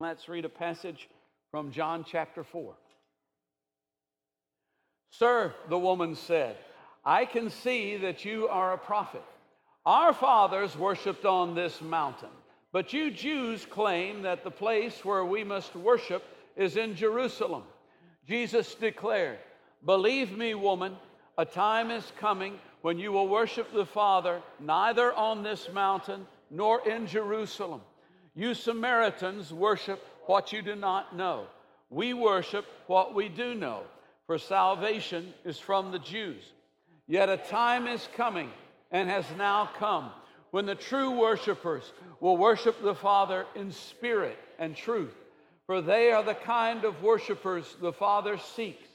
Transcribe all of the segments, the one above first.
Let's read a passage from John chapter 4. Sir, the woman said, I can see that you are a prophet. Our fathers worshiped on this mountain, but you Jews claim that the place where we must worship is in Jerusalem. Jesus declared, Believe me, woman, a time is coming when you will worship the Father neither on this mountain nor in Jerusalem. You Samaritans worship what you do not know. We worship what we do know, for salvation is from the Jews. Yet a time is coming and has now come when the true worshipers will worship the Father in spirit and truth, for they are the kind of worshipers the Father seeks.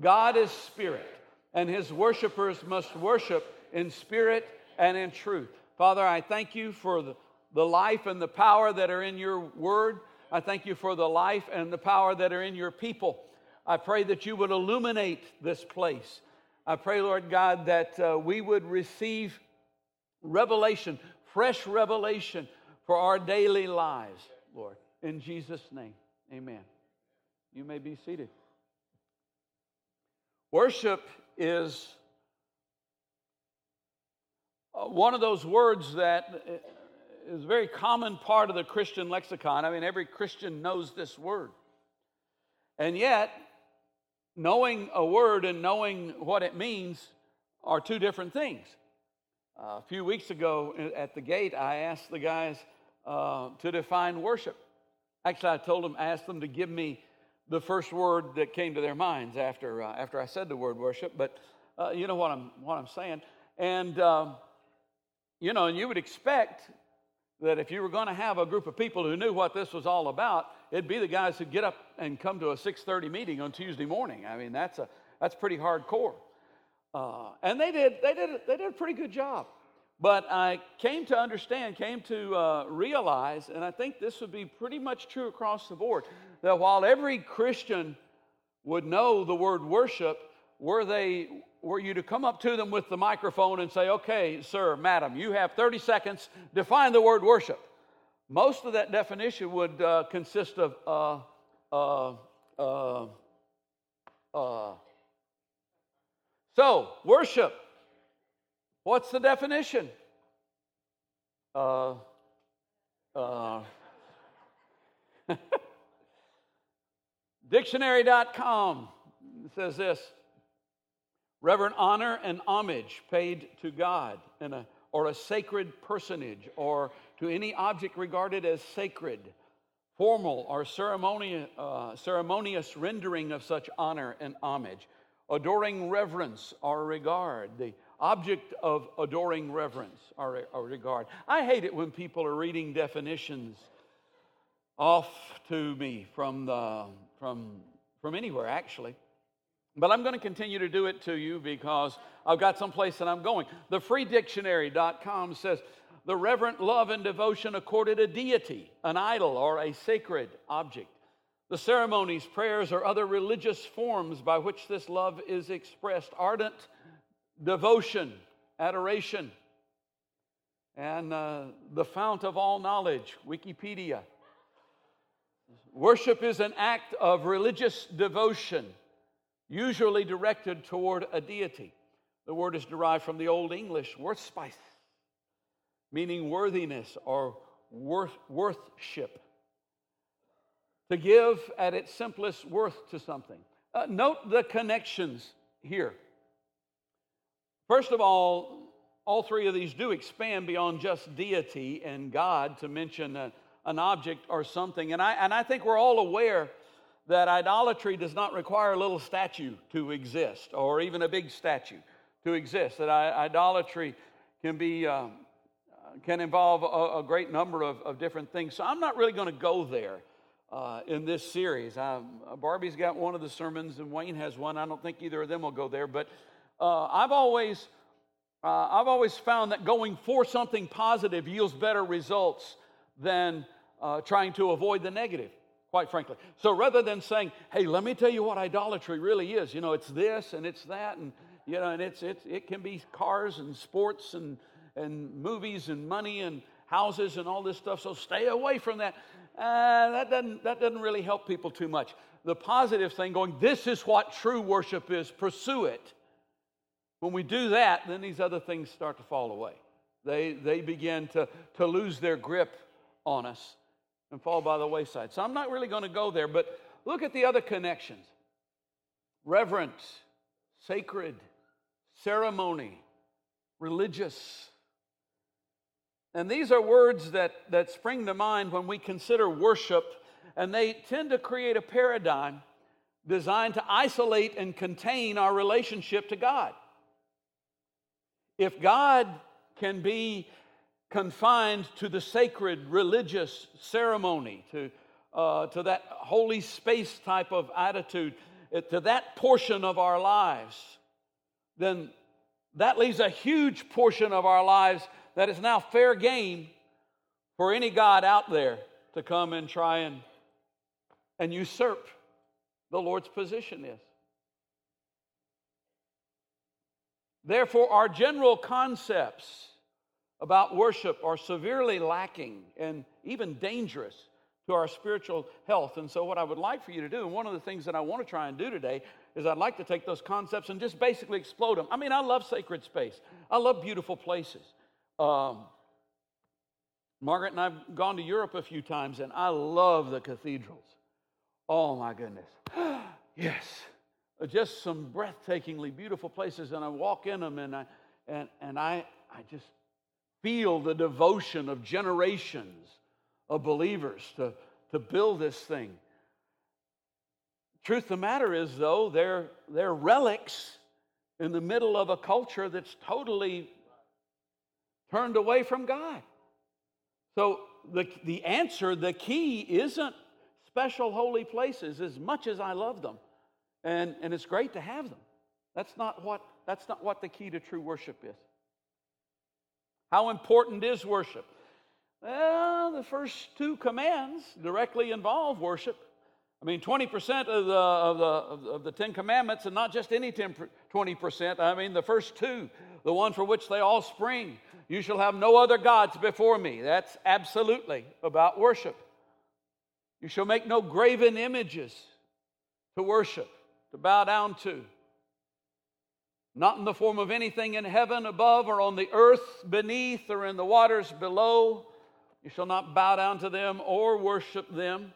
God is spirit, and his worshipers must worship in spirit and in truth. Father, I thank you for the the life and the power that are in your word. I thank you for the life and the power that are in your people. I pray that you would illuminate this place. I pray, Lord God, that uh, we would receive revelation, fresh revelation for our daily lives, Lord. In Jesus' name, amen. You may be seated. Worship is uh, one of those words that uh, is a very common part of the Christian lexicon. I mean, every Christian knows this word. And yet, knowing a word and knowing what it means are two different things. Uh, a few weeks ago at the gate, I asked the guys uh, to define worship. Actually, I told them, asked them to give me the first word that came to their minds after, uh, after I said the word worship. But uh, you know what I'm, what I'm saying. And, um, you know, and you would expect that if you were going to have a group of people who knew what this was all about, it'd be the guys who get up and come to a 6:30 meeting on Tuesday morning. I mean, that's a that's pretty hardcore. Uh, and they did they did they did a pretty good job. But I came to understand, came to uh, realize, and I think this would be pretty much true across the board, that while every Christian would know the word worship, were they were you to come up to them with the microphone and say, okay, sir, madam, you have 30 seconds, define the word worship. Most of that definition would uh, consist of uh, uh, uh, uh. So, worship. What's the definition? Uh, dictionary.com says this reverent honor and homage paid to God a, or a sacred personage or to any object regarded as sacred, formal or ceremonious, uh, ceremonious rendering of such honor and homage, adoring reverence or regard, the object of adoring reverence or, or regard. I hate it when people are reading definitions off to me from, the, from, from anywhere, actually. But I'm going to continue to do it to you because I've got someplace that I'm going. The freedictionary.com says the reverent love and devotion accorded a deity, an idol, or a sacred object. The ceremonies, prayers, or other religious forms by which this love is expressed. Ardent devotion, adoration, and uh, the fount of all knowledge, Wikipedia. Worship is an act of religious devotion usually directed toward a deity. The word is derived from the Old English weorthscipe, meaning worthiness or worth, worthship. To give at its simplest worth to something. Uh, note the connections here. First of all, all three of these do expand beyond just deity and God to mention a, an object or something. And I, and I think we're all aware that idolatry does not require a little statue to exist or even a big statue to exist. That idolatry can be. Um, can involve a, a great number of, of, different things. So I'm not really going to go there uh, in this series. Um, Barbie's got one of the sermons, and Wayne has one. I don't think either of them will go there. But uh, I've always uh, I've always found that going for something positive yields better results than uh, trying to avoid the negative quite frankly. So rather than saying, hey, let me tell you what idolatry really is, you know, it's this and it's that, and, you know, and it's, it's, it can be cars and sports and, and movies and money and houses and all this stuff. So stay away from that. uh, that, doesn't, that doesn't really help people too much. The positive thing going, this is what true worship is, pursue it. When we do that, then these other things start to fall away. They, they begin to, to lose their grip on us and fall by the wayside. So I'm not really going to go there, but look at the other connections reverence, sacred, ceremony, religious. And these are words that, that spring to mind when we consider worship, and they tend to create a paradigm designed to isolate and contain our relationship to God. If God can be confined to the sacred religious ceremony, to, uh, to that holy space type of attitude, to that portion of our lives, then that leaves a huge portion of our lives that is now fair game for any God out there to come and try and, and usurp the Lord's position is. Therefore, our general concepts about worship are severely lacking and even dangerous to our spiritual health. And so, what I would like for you to do, and one of the things that I want to try and do today, is I'd like to take those concepts and just basically explode them. I mean, I love sacred space, I love beautiful places. Um, Margaret and I've gone to Europe a few times, and I love the cathedrals. Oh, my goodness. yes. Just some breathtakingly beautiful places, and I walk in them, and I, and, and I, I just feel the devotion of generations of believers to, to build this thing. Truth of the matter is, though, they're, they're relics in the middle of a culture that's totally turned away from God. So, the, the answer, the key, isn't special holy places as much as I love them. And, and it's great to have them. That's not, what, that's not what the key to true worship is. How important is worship? Well, the first two commands directly involve worship. I mean, 20% of the, of, the, of the Ten Commandments, and not just any 10, 20%, I mean, the first two, the one for which they all spring. You shall have no other gods before me. That's absolutely about worship. You shall make no graven images to worship, to bow down to not in the form of anything in heaven above or on the earth beneath or in the waters below. You shall not bow down to them or worship them.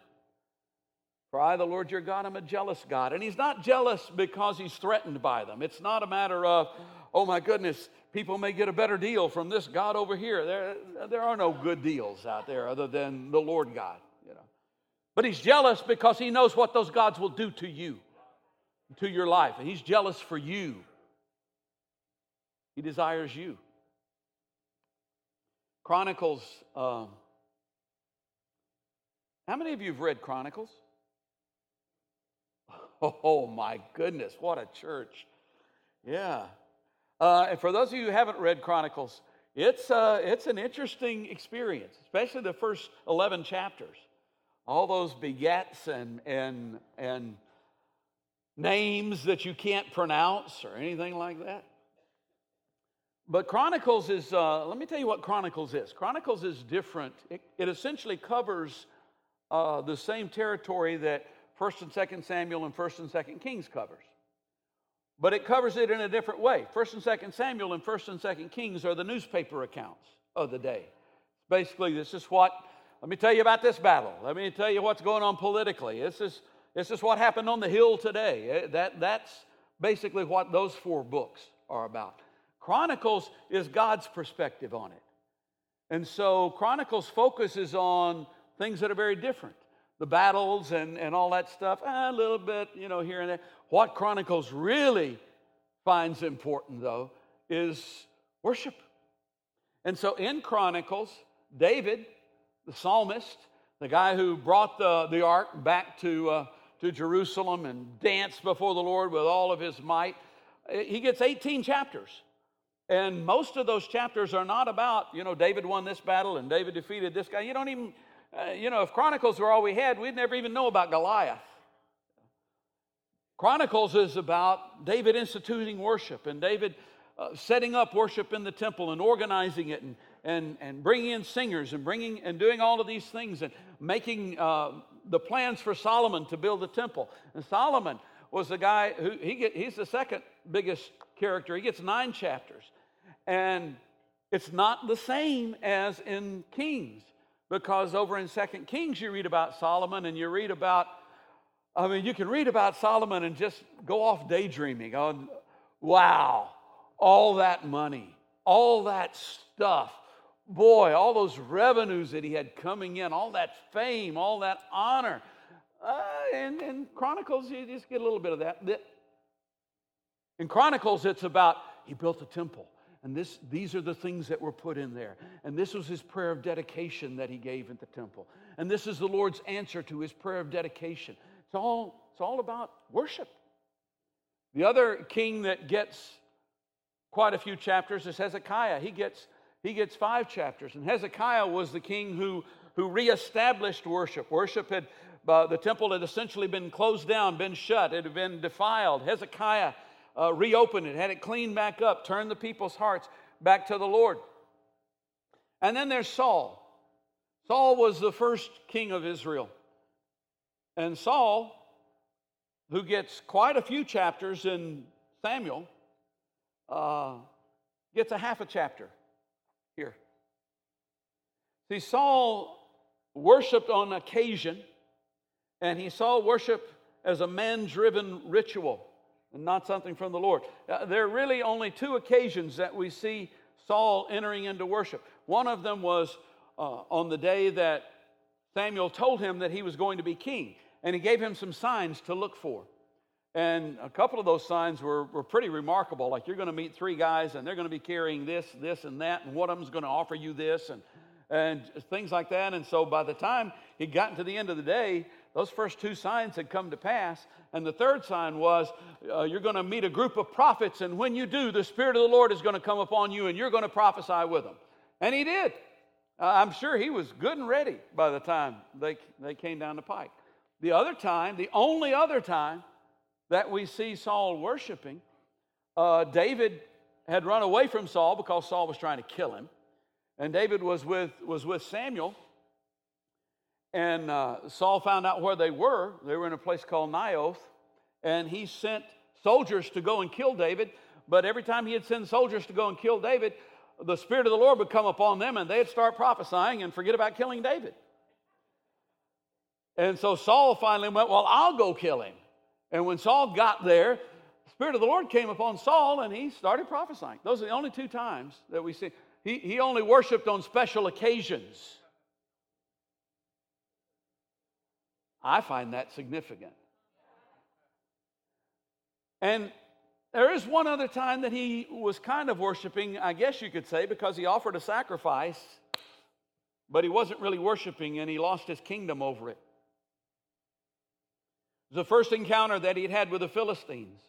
For I, the Lord your God, am a jealous God. And he's not jealous because he's threatened by them. It's not a matter of, oh my goodness, people may get a better deal from this God over here. There, there are no good deals out there other than the Lord God. You know. But he's jealous because he knows what those gods will do to you, to your life. And he's jealous for you. He desires you. Chronicles. Um, how many of you have read Chronicles? Oh my goodness, what a church. Yeah. Uh, and for those of you who haven't read Chronicles, it's, uh, it's an interesting experience, especially the first 11 chapters. All those begets and, and, and names that you can't pronounce or anything like that. But Chronicles is, uh, let me tell you what Chronicles is. Chronicles is different. It, it essentially covers uh, the same territory that 1st and 2nd Samuel and 1st and 2nd Kings covers. But it covers it in a different way. 1st and 2nd Samuel and 1st and 2nd Kings are the newspaper accounts of the day. Basically, this is what, let me tell you about this battle. Let me tell you what's going on politically. This is, this is what happened on the Hill today. Eh, that, that's basically what those four books are about. Chronicles is God's perspective on it. And so Chronicles focuses on things that are very different the battles and, and all that stuff, a little bit, you know, here and there. What Chronicles really finds important, though, is worship. And so in Chronicles, David, the psalmist, the guy who brought the, the ark back to, uh, to Jerusalem and danced before the Lord with all of his might, he gets 18 chapters. And most of those chapters are not about, you know, David won this battle and David defeated this guy. You don't even, uh, you know, if Chronicles were all we had, we'd never even know about Goliath. Chronicles is about David instituting worship and David uh, setting up worship in the temple and organizing it and, and, and bringing in singers and bringing and doing all of these things and making uh, the plans for Solomon to build the temple. And Solomon was the guy who he get, he's the second biggest character. He gets nine chapters. And it's not the same as in Kings, because over in Second Kings you read about Solomon and you read about, I mean, you can read about Solomon and just go off daydreaming on, wow, all that money, all that stuff. Boy, all those revenues that he had coming in, all that fame, all that honor. Uh, and in Chronicles, you just get a little bit of that. In Chronicles, it's about he built a temple. And this, these are the things that were put in there. And this was his prayer of dedication that he gave at the temple. And this is the Lord's answer to his prayer of dedication. It's all, it's all about worship. The other king that gets quite a few chapters is Hezekiah. He gets, he gets five chapters. And Hezekiah was the king who, who reestablished worship. Worship had, uh, the temple had essentially been closed down, been shut, it had been defiled. Hezekiah uh, reopened it, had it cleaned back up, turned the people's hearts back to the Lord. And then there's Saul. Saul was the first king of Israel. And Saul, who gets quite a few chapters in Samuel, uh, gets a half a chapter here. See, Saul worshiped on occasion, and he saw worship as a man driven ritual and not something from the Lord. Uh, there are really only two occasions that we see Saul entering into worship. One of them was uh, on the day that Samuel told him that he was going to be king, and he gave him some signs to look for. And a couple of those signs were, were pretty remarkable. Like you're going to meet three guys, and they're going to be carrying this, this, and that, and one of them's going to offer you this, and, and things like that. And so by the time he got to the end of the day, those first two signs had come to pass. And the third sign was uh, you're going to meet a group of prophets, and when you do, the Spirit of the Lord is going to come upon you, and you're going to prophesy with them. And he did. Uh, I'm sure he was good and ready by the time they, they came down the pike. The other time, the only other time that we see Saul worshiping, uh, David had run away from Saul because Saul was trying to kill him. And David was with, was with Samuel and uh, Saul found out where they were. They were in a place called Naioth. And he sent soldiers to go and kill David. But every time he had sent soldiers to go and kill David, the Spirit of the Lord would come upon them and they'd start prophesying and forget about killing David. And so Saul finally went, Well, I'll go kill him. And when Saul got there, the Spirit of the Lord came upon Saul and he started prophesying. Those are the only two times that we see. He, he only worshiped on special occasions. I find that significant. And there is one other time that he was kind of worshiping, I guess you could say, because he offered a sacrifice, but he wasn't really worshiping and he lost his kingdom over it. The first encounter that he'd had with the Philistines.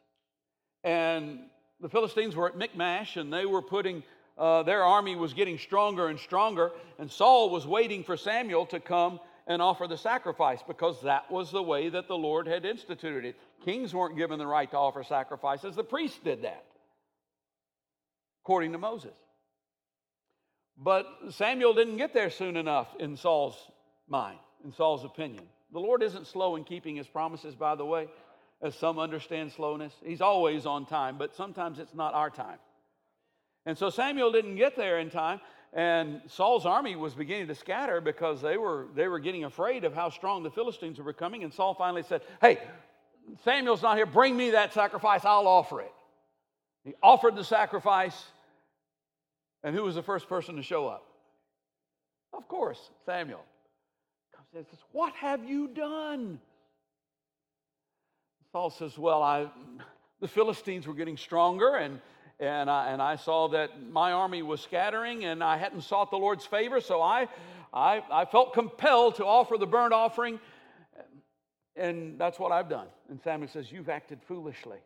And the Philistines were at Michmash and they were putting, uh, their army was getting stronger and stronger. And Saul was waiting for Samuel to come and offer the sacrifice because that was the way that the Lord had instituted it. Kings weren't given the right to offer sacrifices, the priests did that, according to Moses. But Samuel didn't get there soon enough in Saul's mind, in Saul's opinion. The Lord isn't slow in keeping his promises, by the way, as some understand slowness. He's always on time, but sometimes it's not our time. And so Samuel didn't get there in time. And Saul's army was beginning to scatter because they were, they were getting afraid of how strong the Philistines were becoming. And Saul finally said, Hey, Samuel's not here. Bring me that sacrifice. I'll offer it. He offered the sacrifice. And who was the first person to show up? Of course, Samuel. Comes and says, What have you done? Saul says, Well, I, the Philistines were getting stronger, and and I, and I saw that my army was scattering and I hadn't sought the Lord's favor, so I, I, I felt compelled to offer the burnt offering, and that's what I've done. And Samuel says, You've acted foolishly.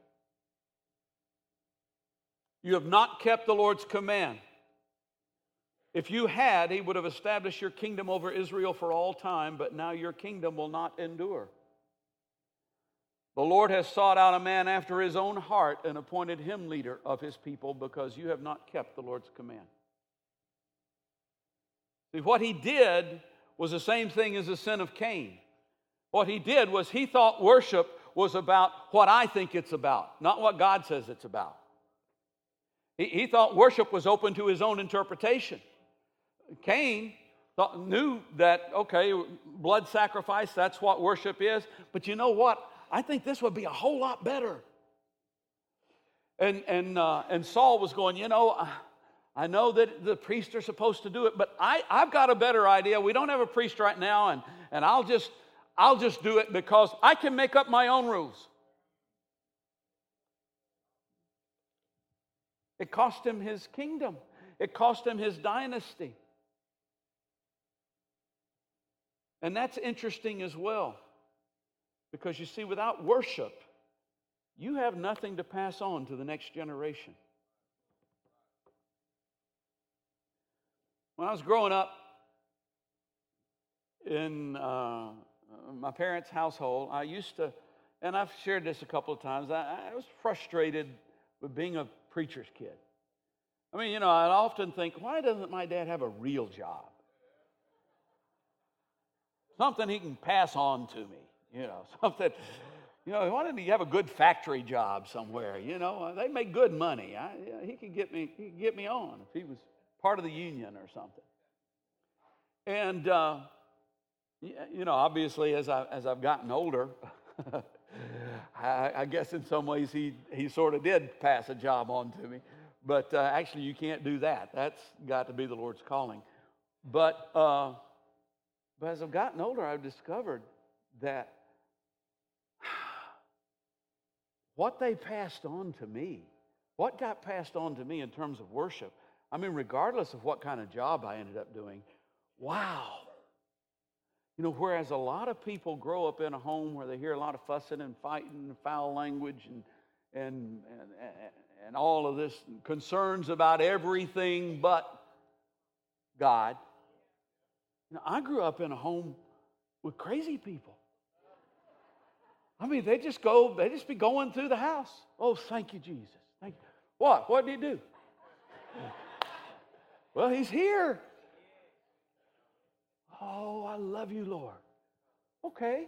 You have not kept the Lord's command. If you had, he would have established your kingdom over Israel for all time, but now your kingdom will not endure. The Lord has sought out a man after his own heart and appointed him leader of his people because you have not kept the Lord's command. See, what he did was the same thing as the sin of Cain. What he did was he thought worship was about what I think it's about, not what God says it's about. He, he thought worship was open to his own interpretation. Cain thought, knew that, okay, blood sacrifice, that's what worship is. But you know what? I think this would be a whole lot better. And, and, uh, and Saul was going, you know, I know that the priests are supposed to do it, but I, I've got a better idea. We don't have a priest right now, and, and I'll, just, I'll just do it because I can make up my own rules. It cost him his kingdom, it cost him his dynasty. And that's interesting as well. Because you see, without worship, you have nothing to pass on to the next generation. When I was growing up in uh, my parents' household, I used to, and I've shared this a couple of times, I, I was frustrated with being a preacher's kid. I mean, you know, I often think, why doesn't my dad have a real job? Something he can pass on to me, you know, something, you know, why didn't he have a good factory job somewhere? You know, they make good money. I, he could get me, he could get me on if he was part of the union or something. And, uh, you know, obviously, as, I, as I've gotten older, I, I, guess in some ways he, he sort of did pass a job on to me. But uh, actually, you can't do that. That's got to be the Lord's calling. But, uh, but as I've gotten older, I've discovered that what they passed on to me, what got passed on to me in terms of worship, I mean, regardless of what kind of job I ended up doing, wow. You know, whereas a lot of people grow up in a home where they hear a lot of fussing and fighting and foul language and, and, and, and all of this concerns about everything but God. You know, I grew up in a home with crazy people. I mean, they just go, they just be going through the house. Oh, thank you, Jesus. Thank you. What? What did he do? well, he's here. Oh, I love you, Lord. Okay.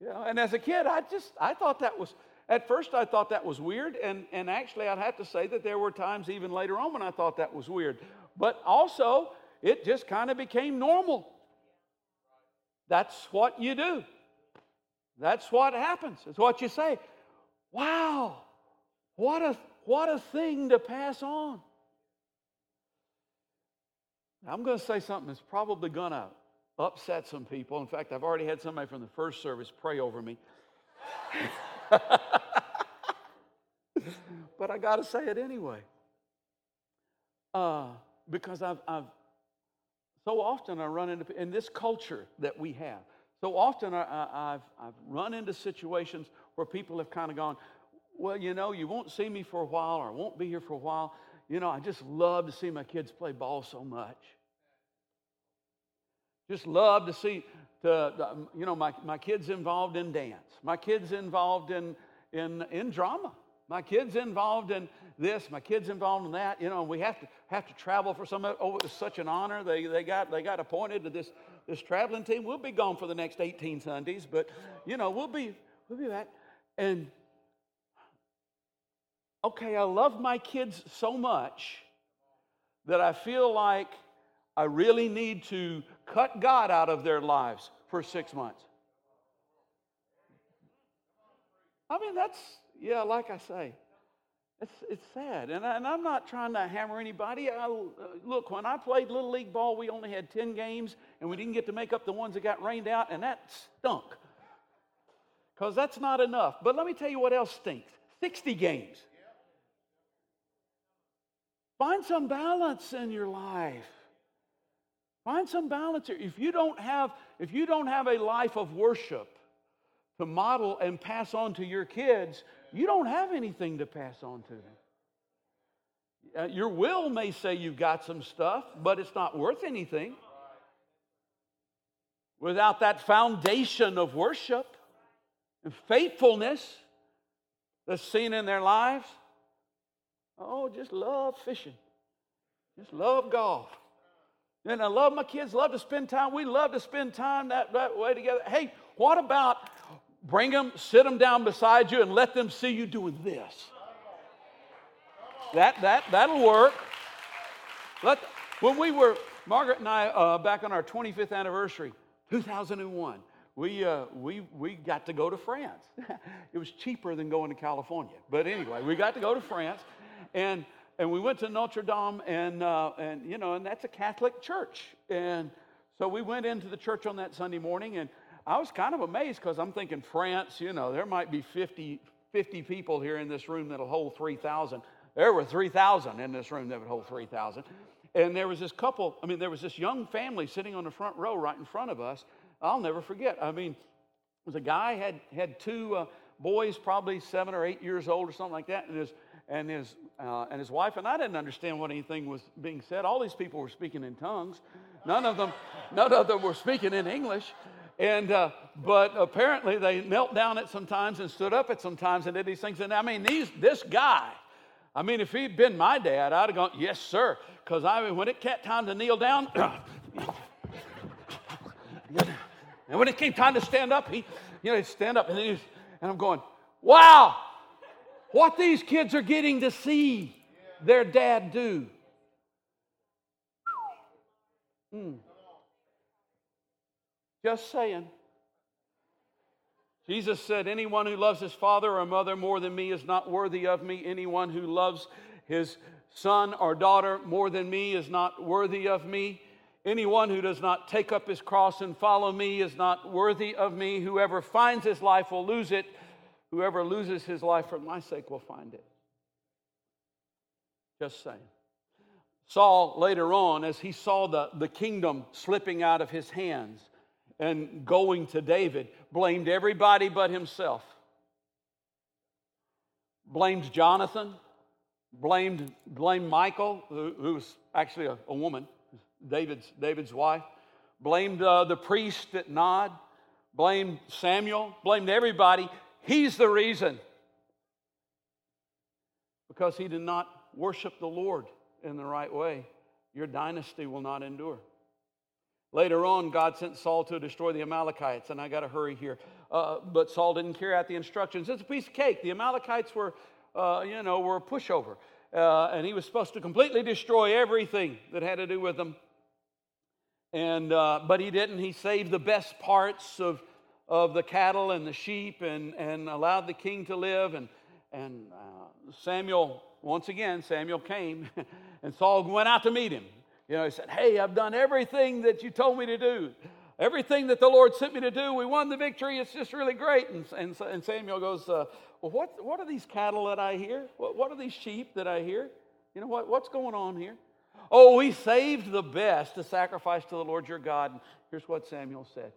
You know, and as a kid, I just I thought that was at first I thought that was weird, and, and actually I'd have to say that there were times even later on when I thought that was weird. But also, it just kind of became normal. That's what you do. That's what happens. It's what you say. Wow, what a, what a thing to pass on. I'm going to say something that's probably going to upset some people. In fact, I've already had somebody from the first service pray over me. but I got to say it anyway. Uh, because I've, I've so often I run into, in this culture that we have, so often I, have I've run into situations where people have kind of gone, well, you know, you won't see me for a while or I won't be here for a while. You know, I just love to see my kids play ball so much. Just love to see, to, um, you know, my, my kids involved in dance. My kids involved in, in, in drama. My kids involved in this. My kids involved in that. You know, we have to have to travel for some. Oh, it was such an honor. They, they got they got appointed to this this traveling team. We'll be gone for the next 18 Sundays, but you know, we'll be we'll be back. And okay, I love my kids so much that I feel like I really need to cut God out of their lives for six months. I mean, that's, yeah, like I say, it's, it's sad. And, I, am not trying to hammer anybody. I, uh, look, when I played Little League ball, we only had 10 games, and we didn't get to make up the ones that got rained out, and that stunk. Because that's not enough. But let me tell you what else stinks 60 games. Find some balance in your life. Find some balance. If you don't have, if you don't have a life of worship to model and pass on to your kids, you don't have anything to pass on to them. Uh, your will may say you've got some stuff, but it's not worth anything. Without that foundation of worship and faithfulness that's seen in their lives, oh, just love fishing, just love golf, And I love my kids, love to spend time. We love to spend time that, that way together. Hey, what about bring them, sit them down beside you, and let them see you doing this? That, that, that'll work. Let, when we were, Margaret and I, uh, back on our 25th anniversary, 2001, we, uh, we, we got to go to France. it was cheaper than going to California. But anyway, we got to go to France. And, and we went to Notre Dame, and, uh, and, you know, and that's a Catholic church. And so we went into the church on that Sunday morning, and I was kind of amazed because I'm thinking France, you know, there might be 50, 50 people here in this room that'll hold 3,000. There were 3,000 in this room that would hold 3,000. And there was this couple, I mean, there was this young family sitting on the front row right in front of us I'll never forget. I mean, it was a guy had had two uh, boys, probably seven or eight years old or something like that, and his and his uh, and his wife and I didn't understand what anything was being said. All these people were speaking in tongues. None of them, none of them were speaking in English. And uh, but apparently they knelt down at some times and stood up at some times and did these things. And I mean, these this guy. I mean, if he'd been my dad, I'd have gone, yes, sir. Because I mean, when it came time to kneel down, And when it came time to stand up, he, you know, he'd stand up and, and I'm going, wow, what these kids are getting to see their dad do. Hmm. Just saying. Jesus said, Anyone who loves his father or mother more than me is not worthy of me. Anyone who loves his son or daughter more than me is not worthy of me. Anyone who does not take up his cross and follow me is not worthy of me. Whoever finds his life will lose it. Whoever loses his life for my sake will find it. Just saying. Saul, later on, as he saw the, the kingdom slipping out of his hands and going to David, blamed everybody but himself. Blamed Jonathan, blamed, blamed Michal, who, who was actually a, a woman David's, David's wife, blamed uh, the priest at Nob, blamed Samuel, blamed everybody. He's the reason. Because he did not worship the Lord in the right way, your dynasty will not endure. Later on, God sent Saul to destroy the Amalekites, and I got to hurry here. Uh, but Saul didn't carry out the instructions. It's a piece of cake. The Amalekites were, uh, you know, were a pushover, uh, and he was supposed to completely destroy everything that had to do with them. And, uh, but he didn't. He saved the best parts of, of the cattle and the sheep and, and allowed the king to live. And, and uh, Samuel, once again, Samuel came and Saul went out to meet him. You know, he said, Hey, I've done everything that you told me to do. Everything that the Lord sent me to do, we won the victory. It's just really great. And, and, and Samuel goes, uh, Well, what, what are these cattle that I hear? What, what are these sheep that I hear? You know, what, what's going on here? Oh, we saved the best to sacrifice to the Lord your God. And here's what Samuel said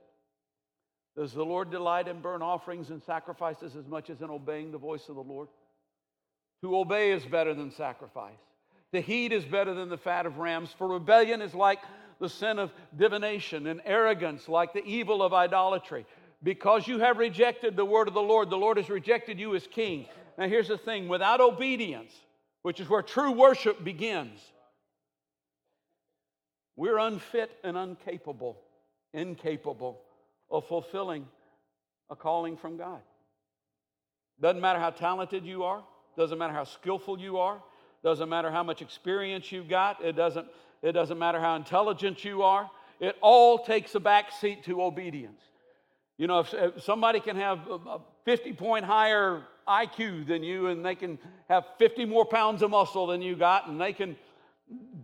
Does the Lord delight in burnt offerings and sacrifices as much as in obeying the voice of the Lord? To obey is better than sacrifice. To heat is better than the fat of rams, for rebellion is like the sin of divination, and arrogance like the evil of idolatry. Because you have rejected the word of the Lord, the Lord has rejected you as king. Now, here's the thing without obedience, which is where true worship begins, we're unfit and incapable, incapable of fulfilling a calling from God. Doesn't matter how talented you are, doesn't matter how skillful you are, doesn't matter how much experience you've got, it doesn't, it doesn't matter how intelligent you are. It all takes a back seat to obedience. You know, if, if somebody can have a 50 point higher IQ than you, and they can have 50 more pounds of muscle than you got, and they can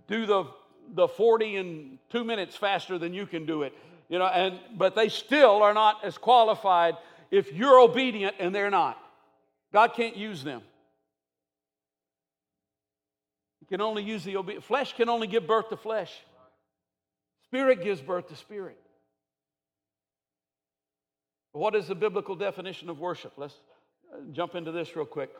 do the the 40 in two minutes faster than you can do it. You know, and but they still are not as qualified if you're obedient and they're not. God can't use them. Can only use the. Flesh can only give birth to flesh. Spirit gives birth to spirit. What is the biblical definition of worship? Let's uh, jump into this real quick.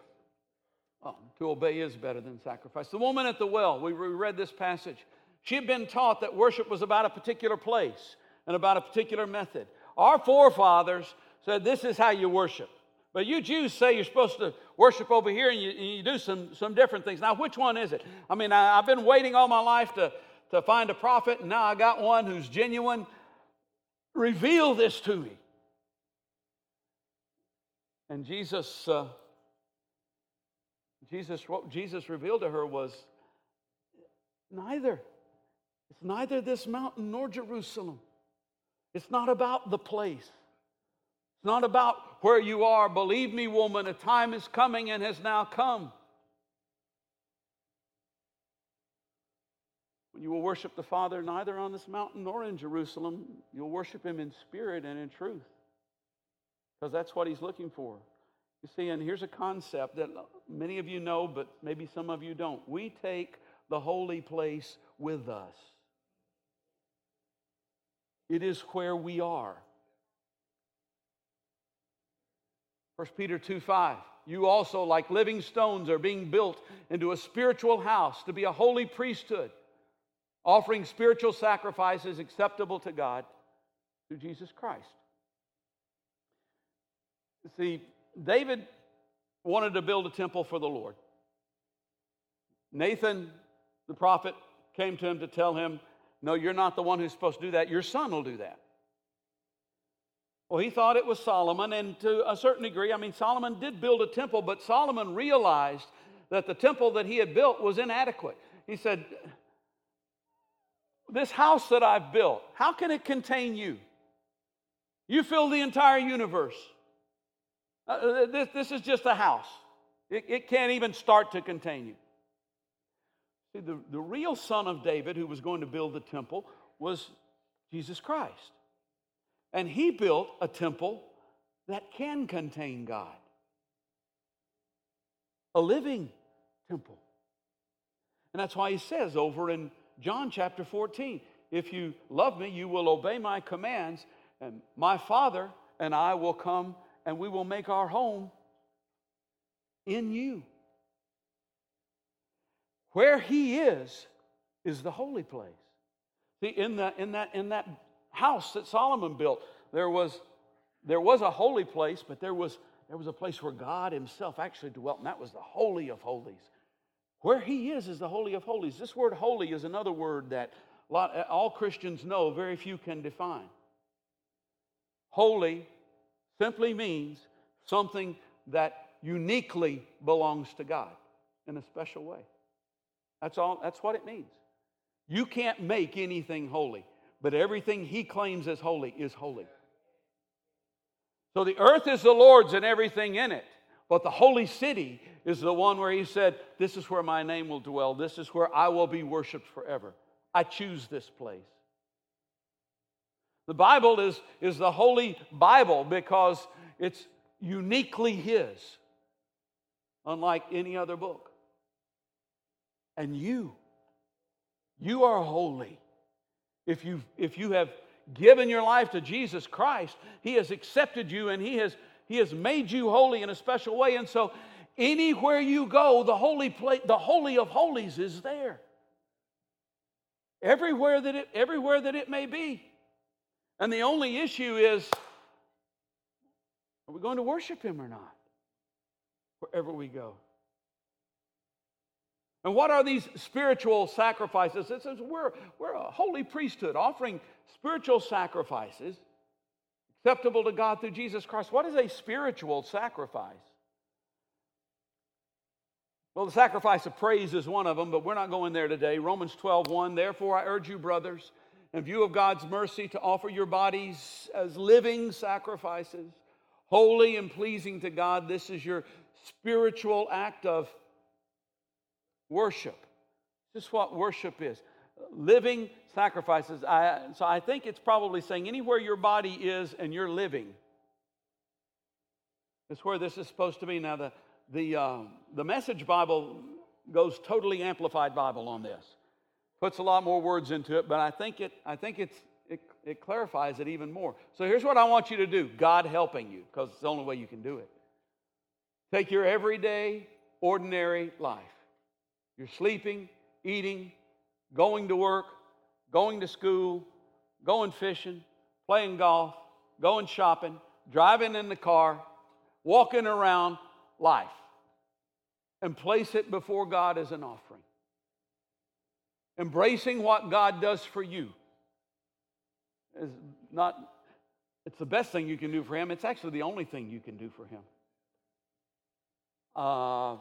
Oh, to obey is better than sacrifice. The woman at the well, we read this passage. She had been taught that worship was about a particular place and about a particular method. Our forefathers said, This is how you worship. But you Jews say you're supposed to worship over here and you, and you do some, some different things. Now, which one is it? I mean, I, have been waiting all my life to, to find a prophet, and now I got one who's genuine. Reveal this to me. And Jesus, uh, Jesus, what Jesus revealed to her was neither. It's neither this mountain nor Jerusalem. It's not about the place. Not about where you are. Believe me, woman, a time is coming and has now come. When you will worship the Father neither on this mountain nor in Jerusalem, you'll worship Him in spirit and in truth. Because that's what He's looking for. You see, and here's a concept that many of you know, but maybe some of you don't. We take the holy place with us, it is where we are. 1 Peter 2 5. You also, like living stones, are being built into a spiritual house to be a holy priesthood, offering spiritual sacrifices acceptable to God through Jesus Christ. See, David wanted to build a temple for the Lord. Nathan, the prophet, came to him to tell him, No, you're not the one who's supposed to do that. Your son will do that. Well, he thought it was Solomon, and to a certain degree, I mean, Solomon did build a temple, but Solomon realized that the temple that he had built was inadequate. He said, This house that I've built, how can it contain you? You fill the entire universe. Uh, uh, this, this is just a house, it, it can't even start to contain you. See, the, the real son of David who was going to build the temple was Jesus Christ. And he built a temple that can contain God, a living temple. And that's why he says over in John chapter 14 if you love me, you will obey my commands, and my Father and I will come and we will make our home in you. Where he is, is the holy place. See, in, the, in, that, in that house that Solomon built, there was, there was a holy place, but there was, there was a place where God himself actually dwelt, and that was the Holy of Holies. Where he is, is the Holy of Holies. This word holy is another word that lot, all Christians know, very few can define. Holy simply means something that uniquely belongs to God in a special way. That's all that's what it means. You can't make anything holy, but everything he claims as holy is holy. So the earth is the Lord's and everything in it. But the holy city is the one where he said, This is where my name will dwell. This is where I will be worshiped forever. I choose this place. The Bible is, is the Holy Bible because it's uniquely His, unlike any other book. And you, you are holy. If, you if you have given your life to Jesus Christ, He has accepted you and He has, he has made you holy in a special way. And so, anywhere you go, the holy, place, the holy of holies is there. Everywhere that it, everywhere that it may be. And the only issue is are we going to worship Him or not? Wherever we go. And what are these spiritual sacrifices? It says we're, we're a holy priesthood offering spiritual sacrifices acceptable to God through Jesus Christ. What is a spiritual sacrifice? Well, the sacrifice of praise is one of them, but we're not going there today. Romans 12, 1. Therefore, I urge you, brothers, in view of God's mercy, to offer your bodies as living sacrifices, holy and pleasing to God. This is your spiritual act of worship. This is what worship is living sacrifices. I, so I think it's probably saying anywhere your body is and you're living is where this is supposed to be. Now, the, the, uh, the Message Bible goes totally amplified Bible on this puts a lot more words into it, but I think it, I think it's, it, it clarifies it even more. So here's what I want you to do God helping you, because it's the only way you can do it. Take your everyday, ordinary life. You're sleeping, eating, going to work, going to school, going fishing, playing golf, going shopping, driving in the car, walking around life, and place it before God as an offering. embracing what God does for you is not, it's the best thing you can do for Him. It's actually the only thing you can do for Him. Uh,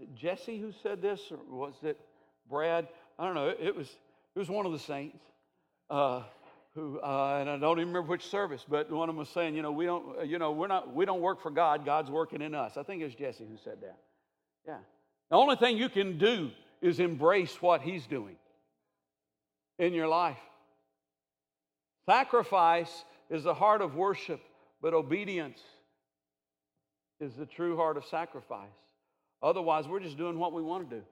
was it Jesse who said this, or was it Brad? I don't know. It was, it was one of the saints. Uh, who, uh, and I don't even remember which service, but one of them was saying, you know, we don't, you know, we're not, we don't work for God. God's working in us. I think it was Jesse who said that. Yeah. The only thing you can do is embrace what He's doing in your life. Sacrifice is the heart of worship, but obedience is the true heart of sacrifice. Otherwise, we're just doing what we want to do.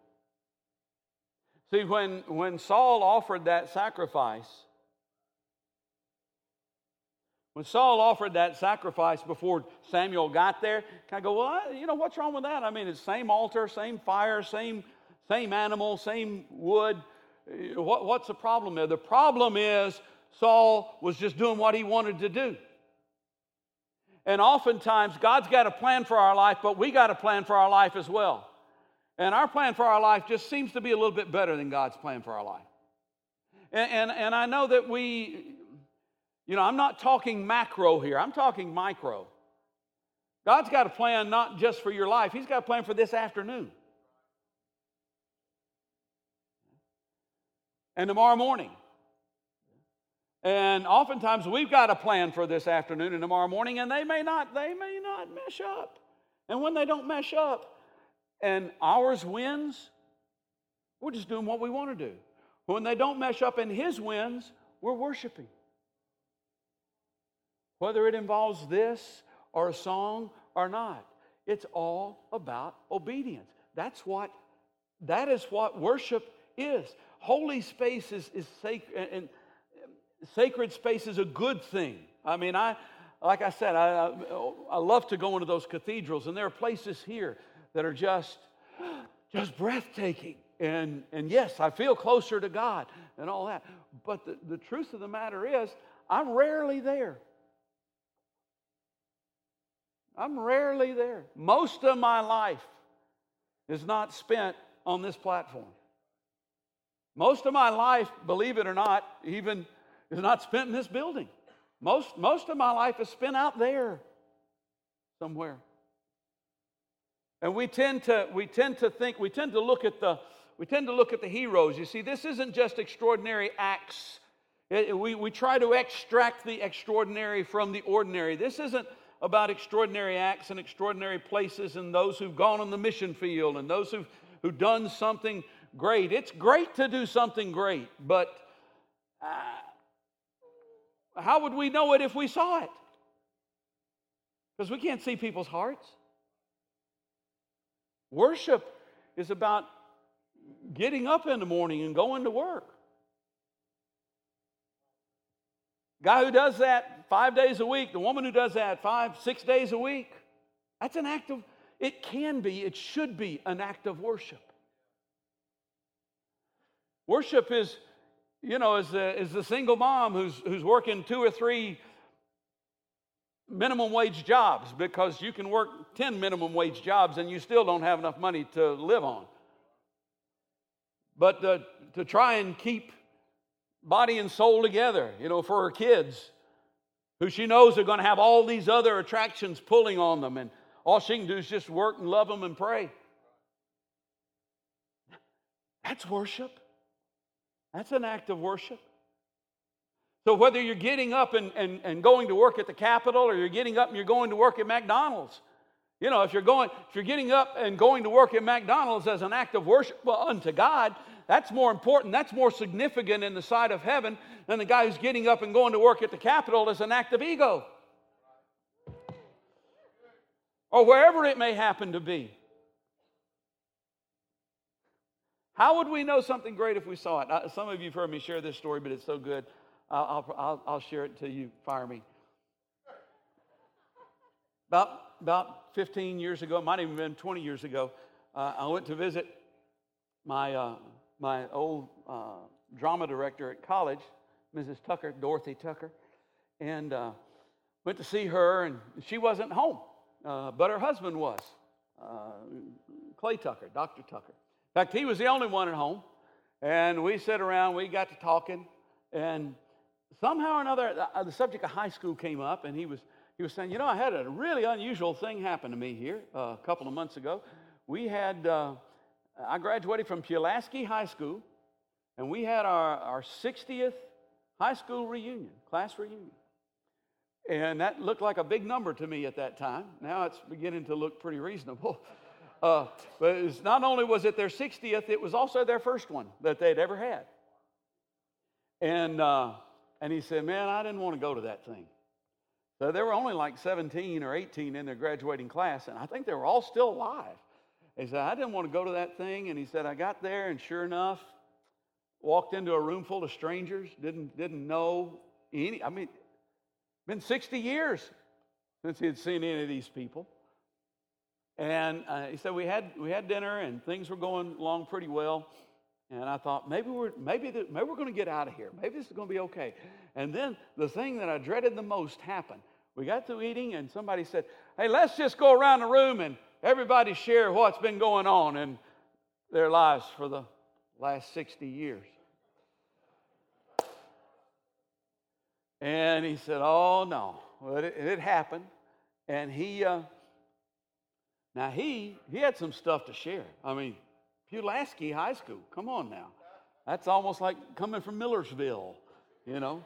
See, when, when Saul offered that sacrifice, when Saul offered that sacrifice before Samuel got there, I go, well, you know, what's wrong with that? I mean, it's same altar, same fire, same, same animal, same wood. What, what's the problem there? The problem is Saul was just doing what he wanted to do. And oftentimes, God's got a plan for our life, but we got a plan for our life as well. And our plan for our life just seems to be a little bit better than God's plan for our life. And, and, and I know that we, you know, I'm not talking macro here, I'm talking micro. God's got a plan not just for your life, He's got a plan for this afternoon. And tomorrow morning. And oftentimes we've got a plan for this afternoon and tomorrow morning, and they may not, they may not mesh up. And when they don't mesh up and ours wins, we're just doing what we want to do. When they don't mesh up and his wins, we're worshiping. Whether it involves this or a song or not, it's all about obedience. That's what that is what worship is. Holy space is, is sacred and sacred space is a good thing. I mean, I like I said, I, I love to go into those cathedrals, and there are places here that are just just breathtaking. And, and yes, I feel closer to God and all that. But the, the truth of the matter is, I'm rarely there. I'm rarely there. Most of my life is not spent on this platform. Most of my life, believe it or not, even is not spent in this building. Most, most of my life is spent out there somewhere. And we tend to we tend to think we tend to look at the we tend to look at the heroes. You see, this isn't just extraordinary acts. It, we, we try to extract the extraordinary from the ordinary. This isn't about extraordinary acts and extraordinary places and those who've gone on the mission field and those who've, who've done something great. It's great to do something great, but uh, how would we know it if we saw it? Because we can't see people's hearts. Worship is about getting up in the morning and going to work. Guy who does that five days a week, the woman who does that five, six days a week, that's an act of, it can be, it should be an act of worship. Worship is, you know, is the single mom who's, who's working two or three minimum wage jobs because you can work 10 minimum wage jobs and you still don't have enough money to live on. But to, to try and keep body and soul together, you know, for her kids, who she knows are going to have all these other attractions pulling on them, and all she can do is just work and love them and pray. That's worship. That's an act of worship. So whether you're getting up and, and, and going to work at the Capitol or you're getting up and you're going to work at McDonald's, you know, if you're going, if you're getting up and going to work at McDonald's as an act of worship unto God, that's more important. That's more significant in the sight of heaven than the guy who's getting up and going to work at the Capitol as an act of ego. Or wherever it may happen to be. How would we know something great if we saw it? Uh, some of you have heard me share this story, but it's so good. I'll, I'll, I'll share it till you fire me. About, about 15 years ago, it might have even been 20 years ago, uh, I went to visit my, uh, my old uh, drama director at college, Mrs. Tucker, Dorothy Tucker, and went to see her, and she wasn't home, but her husband was, Clay Tucker, Dr. Tucker. In fact, he was the only one at home. And we sat around, we got to talking, and somehow or another, the, the subject of high school came up, and he was, he was saying, You know, I had a really unusual thing happen to me here uh, a couple of months ago. We had, uh, I graduated from Pulaski High School, and we had our, our 60th high school reunion, class reunion. And that looked like a big number to me at that time. Now it's beginning to look pretty reasonable. Uh, but it's not only was it their 60th, it was also their first one that they'd ever had. And, uh, and he said, Man, I didn't want to go to that thing. So there were only like 17 or 18 in their graduating class, and I think they were all still alive. He said, I didn't want to go to that thing. And he said, I got there, and sure enough, walked into a room full of strangers, didn't, didn't know any. I mean, been 60 years since he had seen any of these people. And uh, he said we had we had dinner and things were going along pretty well. And I thought maybe we're maybe maybe we're going to get out of here. Maybe this is going to be okay. And then the thing that I dreaded the most happened. We got through eating, and somebody said, "Hey, let's just go around the room and everybody share what's been going on in their lives for the last 60 years." And he said, "Oh no, well, it, it happened." And he. Uh, now he he had some stuff to share. I mean, Pulaski High School. Come on now, that's almost like coming from Millersville, you know.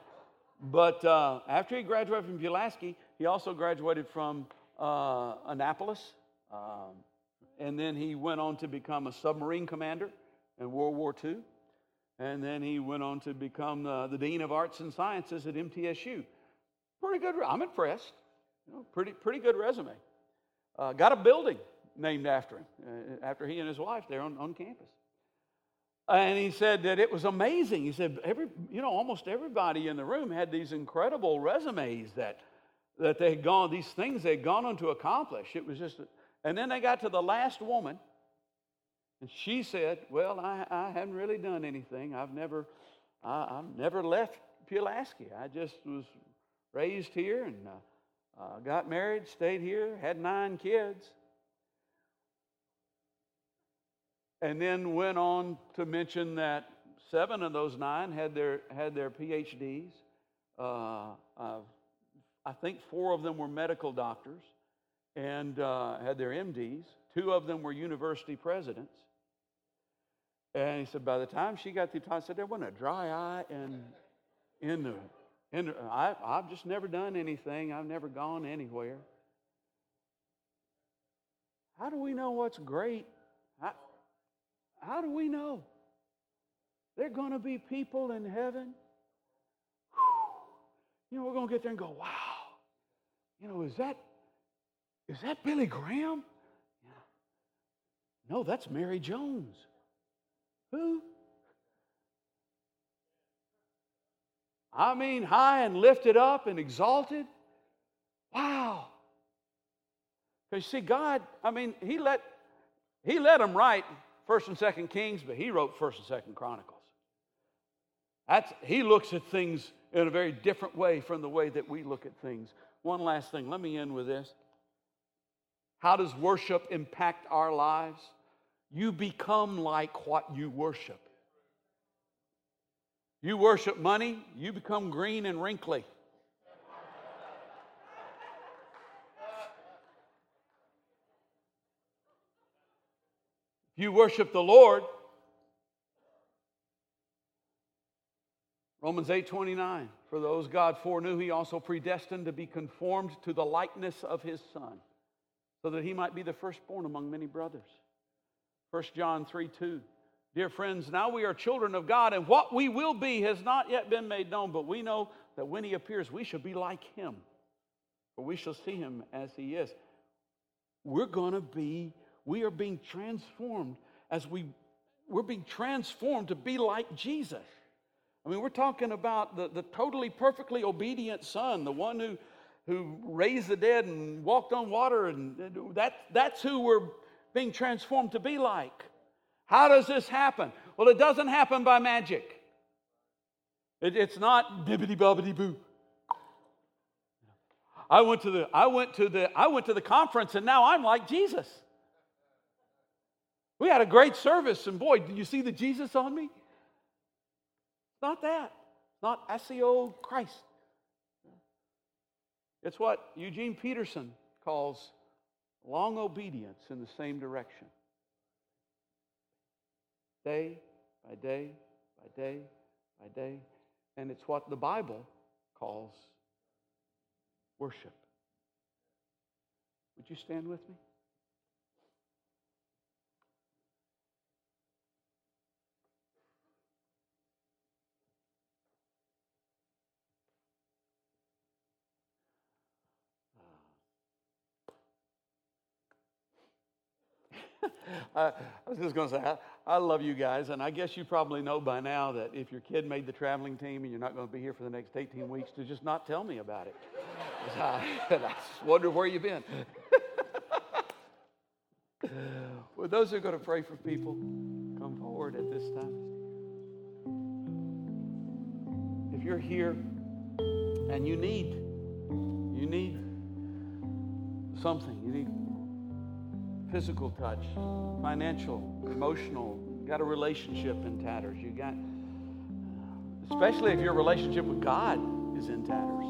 But uh, after he graduated from Pulaski, he also graduated from uh, Annapolis, um, and then he went on to become a submarine commander in World War II, and then he went on to become uh, the dean of arts and sciences at MTSU. Pretty good. I'm impressed. You know, pretty pretty good resume uh, got a building named after him, uh, after he and his wife there on, on campus. And he said that it was amazing. He said, every, you know, almost everybody in the room had these incredible resumes that, that they had gone, these things they had gone on to accomplish. It was just, and then they got to the last woman, and she said, Well, I, I haven't really done anything. I've never, I, have never left Pulaski. I just was raised here and uh, uh, got married, stayed here, had nine kids. And then went on to mention that seven of those nine had their, had their PhDs. Uh, uh, I think four of them were medical doctors and uh, had their MDs. Two of them were university presidents. And he said, by the time she got through, I said, there wasn't a dry eye in, in the and I, I've just never done anything, I've never gone anywhere. How do we know what's great? How, how do we know? There are going to be people in heaven. You know, we're going to get there and go, wow. You know, is that is that Billy Graham? Yeah. No, that's Mary Jones. Who? I mean, high and lifted up and exalted. Wow. Because you see, God, I mean, He let He let them write First and Second Kings, but He wrote First and Second Chronicles. That's He looks at things in a very different way from the way that we look at things. One last thing. Let me end with this. How does worship impact our lives? You become like what you worship. You worship money, you become green and wrinkly. You worship the Lord, Romans 8:29, for those God foreknew, he also predestined to be conformed to the likeness of his son, so that he might be the firstborn among many brothers. 1 John 3 2. Dear friends, now we are children of God, and what we will be has not yet been made known, but we know that when He appears, we shall be like Him, for we shall see Him as He is. We're going to be, we are being transformed as we, we're being transformed to be like Jesus. I mean, we're talking about the, the totally perfectly obedient Son, the one who, who raised the dead and walked on water, and that, that's who we're being transformed to be like. How does this happen? Well, it doesn't happen by magic. It, it's not bibbity bobbity boo. I went to the I went to the I went to the conference and now I'm like Jesus. We had a great service, and boy, did you see the Jesus on me? Not that. Not SEO Christ. It's what Eugene Peterson calls long obedience in the same direction. Day by day by day by day. And it's what the Bible calls worship. Would you stand with me? I was just going to say, I, I, love you guys, and I guess you probably know by now that if your kid made the traveling team and you're not going to be here for the next 18 weeks, to just not tell me about it. I, I just wonder where you've been. well, those who are going to pray for people, come forward at this time. If you're here and you need, you need something, you need physical touch, financial, emotional, got a relationship in tatters. You got, especially if your relationship with God is in tatters.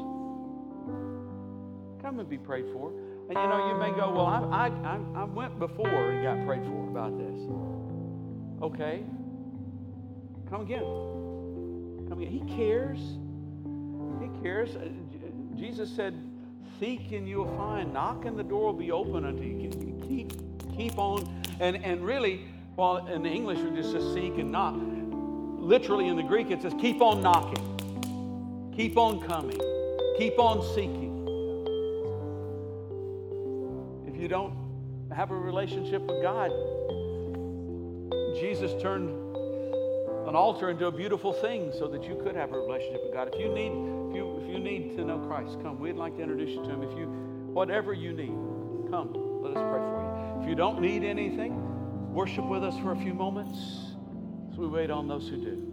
Come and be prayed for. And you know, you may go, well, I, I, I went before and got prayed for about this. Okay. Come again. Come again. He cares. He cares. Uh, Jesus said, Seek and you'll find. Knock and the door will be open unto you. Can keep keep on. And, and really, well, in the English, we just says seek and knock. Literally in the Greek, it says keep on knocking, keep on coming, keep on seeking. If you don't have a relationship with God, Jesus turned an altar into a beautiful thing so that you could have a relationship with God. If you need, if you, if you need to know Christ, come. We'd like to introduce you to Him. If you, whatever you need, come. Let us pray for you. If you don't need anything, worship with us for a few moments as we wait on those who do.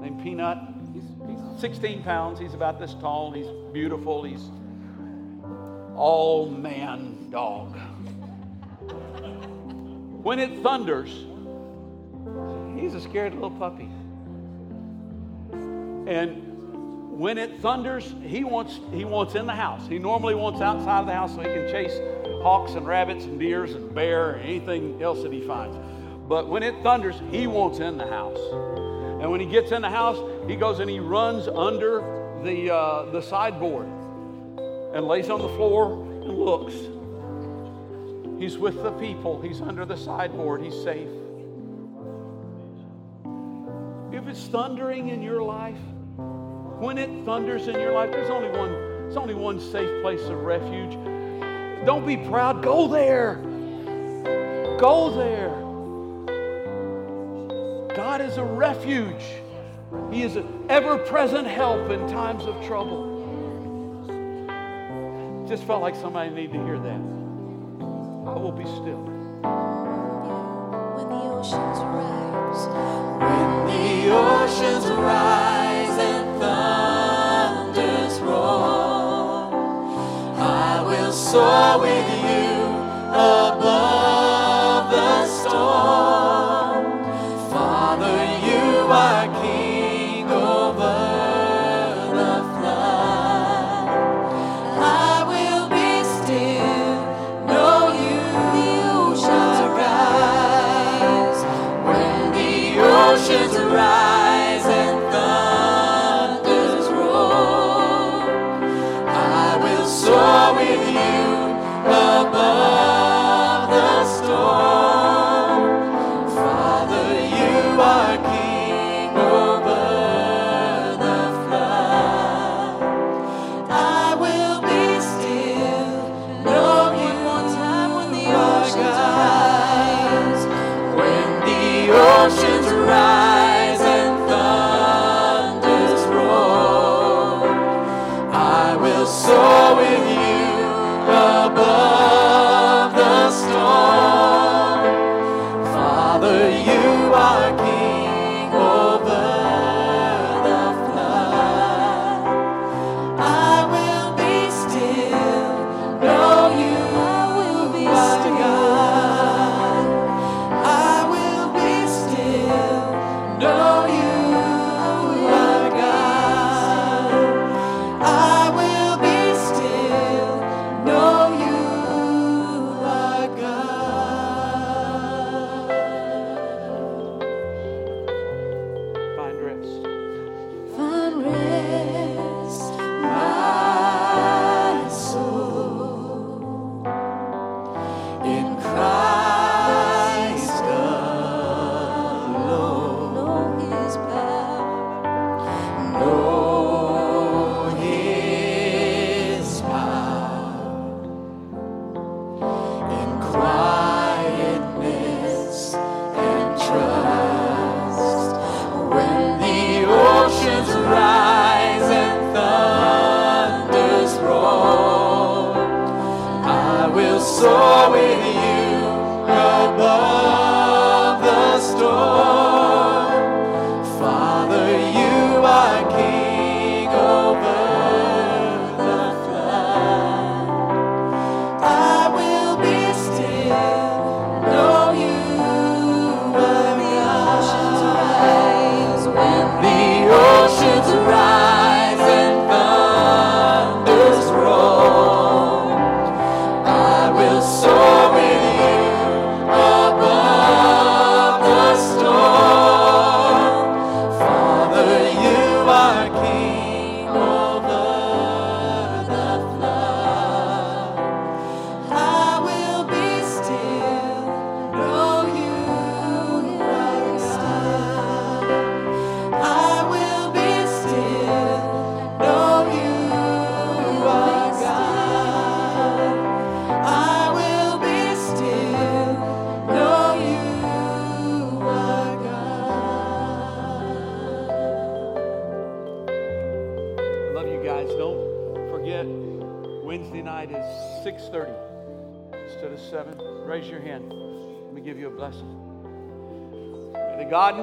named Peanut. He's, he's 16 pounds. He's about this tall. He's beautiful. He's all man dog. When it thunders, he's a scared little puppy. And when it thunders, he wants, he wants in the house. He normally wants outside of the house so he can chase hawks and rabbits and deers and bear and anything else that he finds. But when it thunders, he wants in the house. And when he gets in the house, he goes and he runs under the, uh, the sideboard and lays on the floor and looks. He's with the people, he's under the sideboard, he's safe. If it's thundering in your life, when it thunders in your life, there's only one, there's only one safe place of refuge. Don't be proud. Go there. Go there. God is a refuge. He is an ever-present help in times of trouble. Just felt like somebody needed to hear that. I will be still. When the oceans rise, when the oceans rise. and thunders roar, I will soar with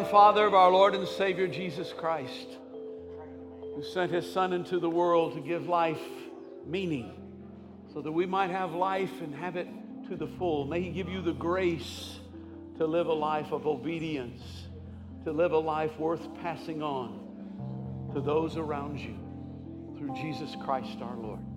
and Father of our Lord and Savior Jesus Christ, who sent his Son into the world to give life meaning so that we might have life and have it to the full. May he give you the grace to live a life of obedience, to live a life worth passing on to those around you through Jesus Christ our Lord.